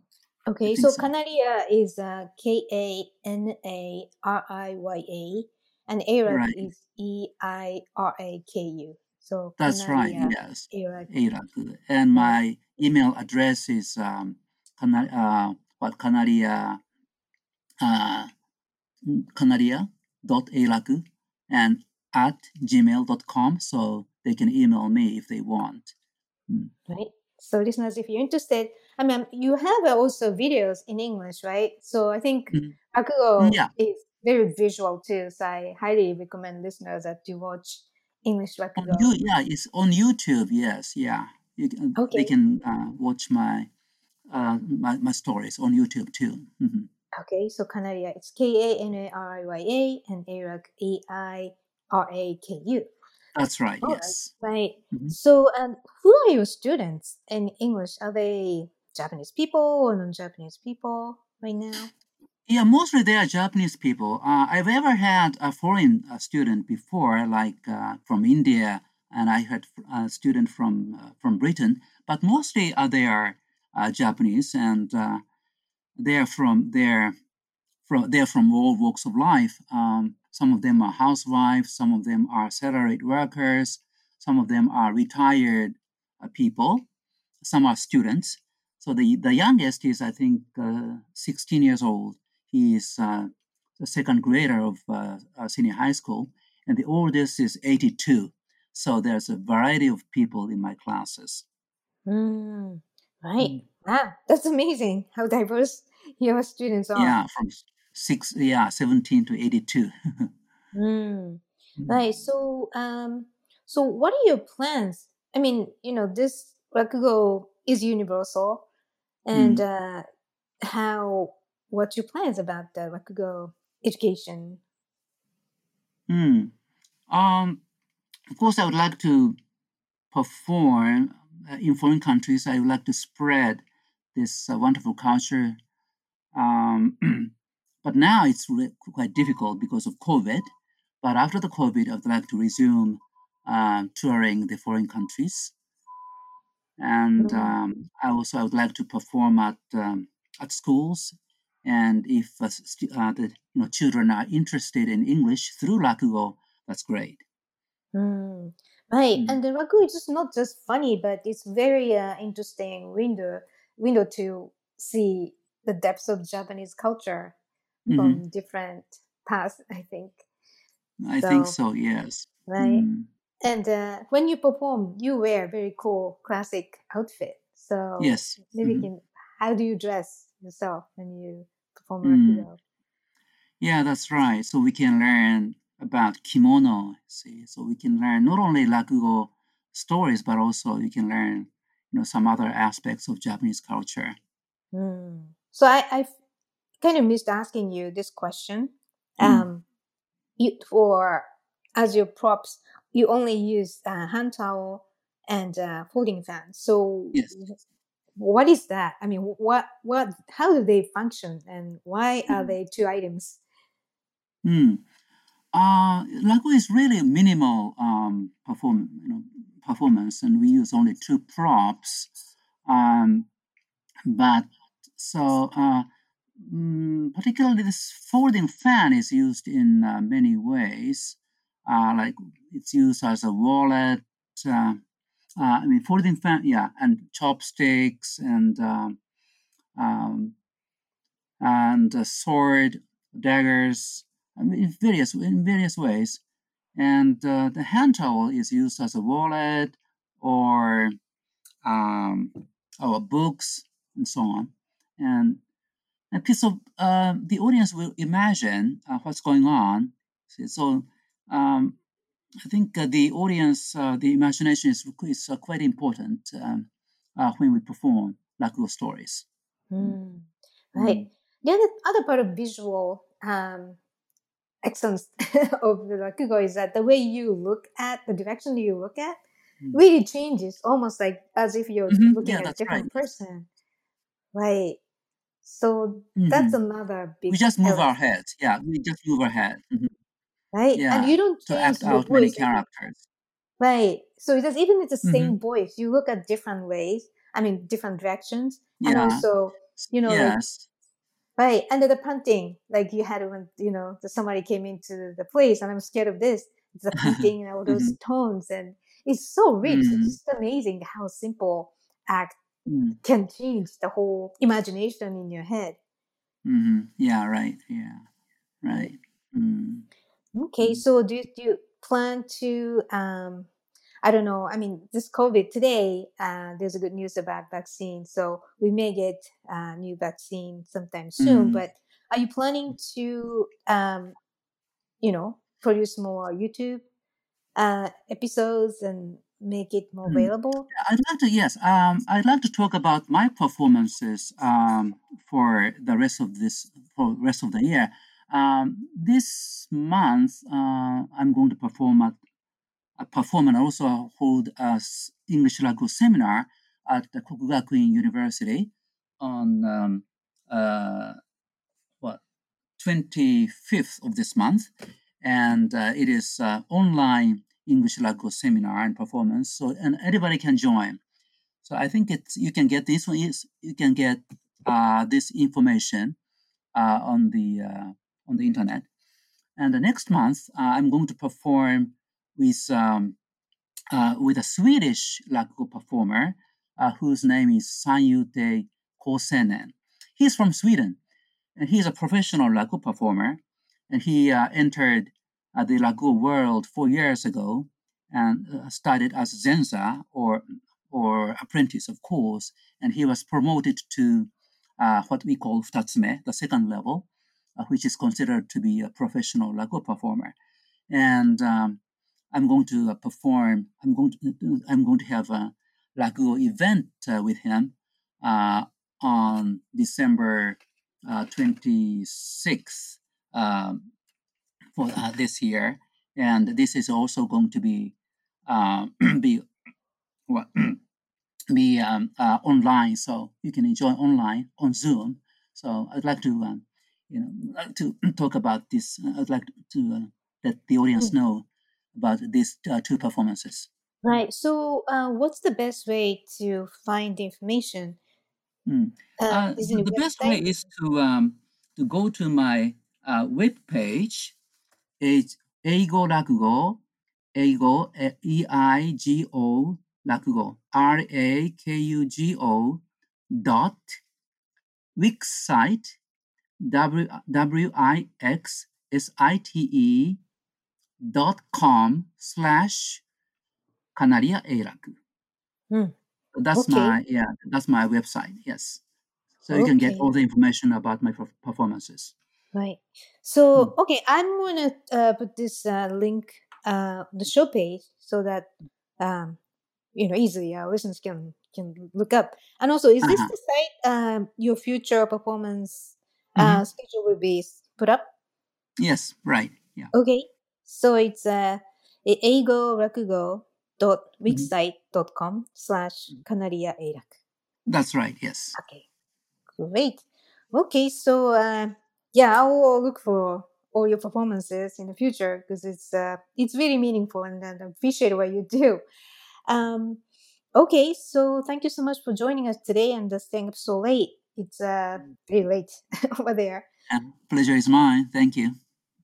Okay. So so. Kanariya is uh, K A N A R I Y A and Eiraku Right. is E I R A K U. So That's right. Kanariya Yes. Eiraku. And my email address is um, uh, what Kanariya uh, Kanaria.eraku and at gmail.com so they can email me if they want. right? So, listeners, if you're interested, I mean, you have uh, also videos in English, right? So, I think Mhm. Rakugo Yeah. is very visual too. So, I highly recommend listeners that you watch English you, yeah, it's on YouTube. Yes, yeah. You can, Okay. They can uh, watch my, uh, my my stories on YouTube too. Mhm. Okay, so Kanariya, it's K A N A R I Y A and Eiraku A I R A K U. That's right. All right. yes. Right. Mhm. So, um, who are your students in English? Are they Japanese people or non-Japanese people right now? Yeah, mostly they are Japanese people. Uh, I've ever had a foreign uh, student before, like uh, from India, and I had a student from uh, from Britain. But mostly uh, they are uh, Japanese, and they are from they're from they're from all walks of life. Um, some of them are housewives, some of them are salaried workers, some of them are retired people, some are students. So the, the youngest is, I think, uh, 16 years old. He is uh, the second grader of uh, uh, senior high school, and the oldest is 82. So there's a variety of people in my classes. Mm, right. Mm. Ah, that's amazing how diverse your students are. Yeah, from six, yeah, 17 to 82. mm. Right. So, um, so what are your plans? I mean, you know, this Rakugo is universal, and mm. uh, how? What's your plans about the Rakugo education? Hmm. Um. Of course, I would like to perform uh, in foreign countries. I would like to spread this uh, wonderful culture. Um, but now it's re- quite difficult because of COVID. But after the COVID, I would like to resume uh, touring the foreign countries. And mm-hmm. um, I also I would like to perform at um, at schools. And if uh, uh, the you know children are interested in English through Rakugo, that's great. Mm. Right, mm. and the rakugo is just not just funny, but it's very uh, interesting window window to see the depths of Japanese culture mm-hmm. from different paths. I think. I so, think so. Yes. Right, mm. and uh, when you perform, you wear very cool classic outfit. So yes, maybe mm-hmm. can. How do you dress yourself when you mm. Yeah, that's right. So we can learn about kimono. See, so we can learn not only rakugo stories, but also you can learn, you know, some other aspects of Japanese culture. Mm. So I, I kind of missed asking you this question. Mm. Um, you for as your props, you only use uh, hand towel and uh, folding fan. So yes. What is that? I mean, what what? How do they function, and why are mm. they two items? Hmm. Uh, Rakugo is really minimal um, perform, you know, performance, and we use only two props. Um, but so, uh, mm, particularly this folding fan is used in uh, many ways. Uh, like it's used as a wallet. Uh, uh, I mean, folding fan, yeah, and chopsticks and um, um, and a sword, daggers, I in various in various ways. And uh, the hand towel is used as a wallet or um, or books and so on. And a piece of uh, the audience will imagine uh, what's going on. So um, I think uh, the audience, uh, the imagination is, is uh, quite important um, when we perform Rakugo stories. Mm. Right. Mm. The other, other part of visual um, excellence of the rakugo is that the way you look at the direction you look at mm. really changes almost like as if you're mm-hmm. looking yeah, at a different right. person right so mm-hmm. that's another big we just move our heads yeah we just move our head mm-hmm. Right yeah, and you don't to act out many characters right so it's even it's the same mm-hmm. voice you look at different ways i mean different directions yeah. and also you know yes. Right. And the punting, like you had when, you know, somebody came into the place and I'm scared of this. It's the punting and all those mm-hmm. tones. And it's so rich. Mm-hmm. It's just amazing how simple act mm-hmm. can change the whole imagination in your head. Mm-hmm. Yeah, right. Yeah, right. Mm. Okay. Mm. So do, do you plan to um, I don't know. I mean, this COVID today, uh, there's a good news about vaccine. So we may get a new vaccine sometime soon. Mm. But are you planning to, um, you know, produce more YouTube uh, episodes and make it more mm. available? I'd like to, yes. Um, I'd like to talk about my performances um, for the rest of this, for rest of the year. Um, this month, uh, I'm going to perform at perform and also hold a English language seminar at the Kokugakuin University on um, uh, what 25th of this month, and uh, it is uh, online English language seminar and performance. So and anybody can join. So I think it's you can get this one you can get uh, this information uh, on the uh, on the internet. And the next month, uh, I'm going to perform with um, uh, with a Swedish rakugo performer uh, whose name is Sanyutei Koseinen. He's from Sweden, and he's a professional rakugo performer. And he entered the rakugo world four years ago and started as zenza or or apprentice, of course, and he was promoted to uh, what we call futatsume, the second level, uh, which is considered to be a professional rakugo performer. And um, I'm going to uh, perform. I'm going to. I'm going to have a rakugo event uh, with him uh, on December 26th uh, um, for this year, and this is also going to be be well, be um, uh, online, so you can enjoy online on Zoom. So I'd like to, um, you know, to talk about this. Uh, I'd like to uh, let the audience mm. know about these uh, two performances. Right. So, uh, what's the best way to find information? Mm. the best way is to um, to go to my web page. It's Eigo Rakugo, Eigo, E I G O rakugo, R-A-K-U-G-O dot wixsite, W-I-X-S-I-T-E dot com slash Kanariya Eiraku. Hmm. That's okay. my, yeah, that's my website, yes. So you can get all the information about my performances. Right. So, hmm. okay, I'm to uh, put this uh, link, uh, the show page, so that um, you know easily our listeners can can look up. And also, is this uh-huh. the site um, your future performance uh, mm-hmm. schedule will be put up? Yes, right. Yeah. Okay, so it's uh, eigo rakugo dot wixsite dot com slash kanariya eiraku. That's right. Yes. Okay, great. Okay, so uh, yeah, I will look for all your performances in the future because it's uh, it's really meaningful and, and I appreciate what you do. Um, okay, so thank you so much for joining us today and uh, staying up so late. It's uh, very late over there. pleasure is mine. Thank you.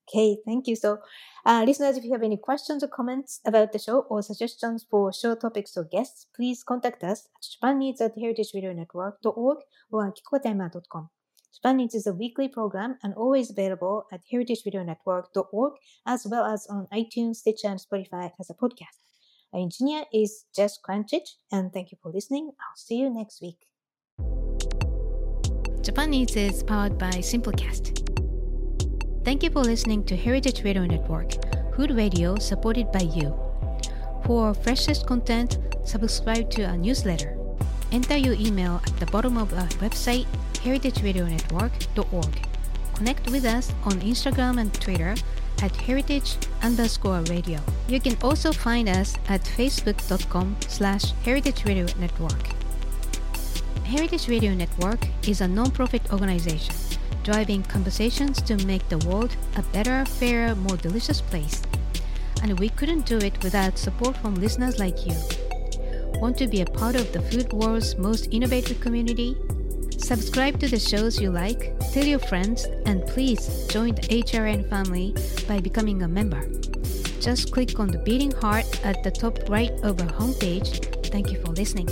Okay, thank you. So, uh, listeners, if you have any questions or comments about the show or suggestions for show topics or guests, please contact us at japaneats at heritageradionetwork.org or at kikotema.com. Japan Eats is a weekly program and always available at heritageradionetwork.org as well as on iTunes, Stitcher, and Spotify as a podcast. Our engineer is Jess Cranchich, and thank you for listening. I'll see you next week. Japan Eats is powered by Simplecast. Thank you for listening to Heritage Radio Network, food radio supported by you. For freshest content, subscribe to our newsletter. Enter your email at the bottom of our website, heritageradionetwork.org. Connect with us on Instagram and Twitter at heritage underscore radio. You can also find us at facebook.com slash heritage radio network. Heritage Radio Network is a non-profit organization driving conversations to make the world a better, fairer, more delicious place. And we couldn't do it without support from listeners like you. Want to be a part of the food world's most innovative community? Subscribe to the shows you like, tell your friends, and please join the HRN family by becoming a member. Just click on the beating heart at the top right of our homepage. Thank you for listening.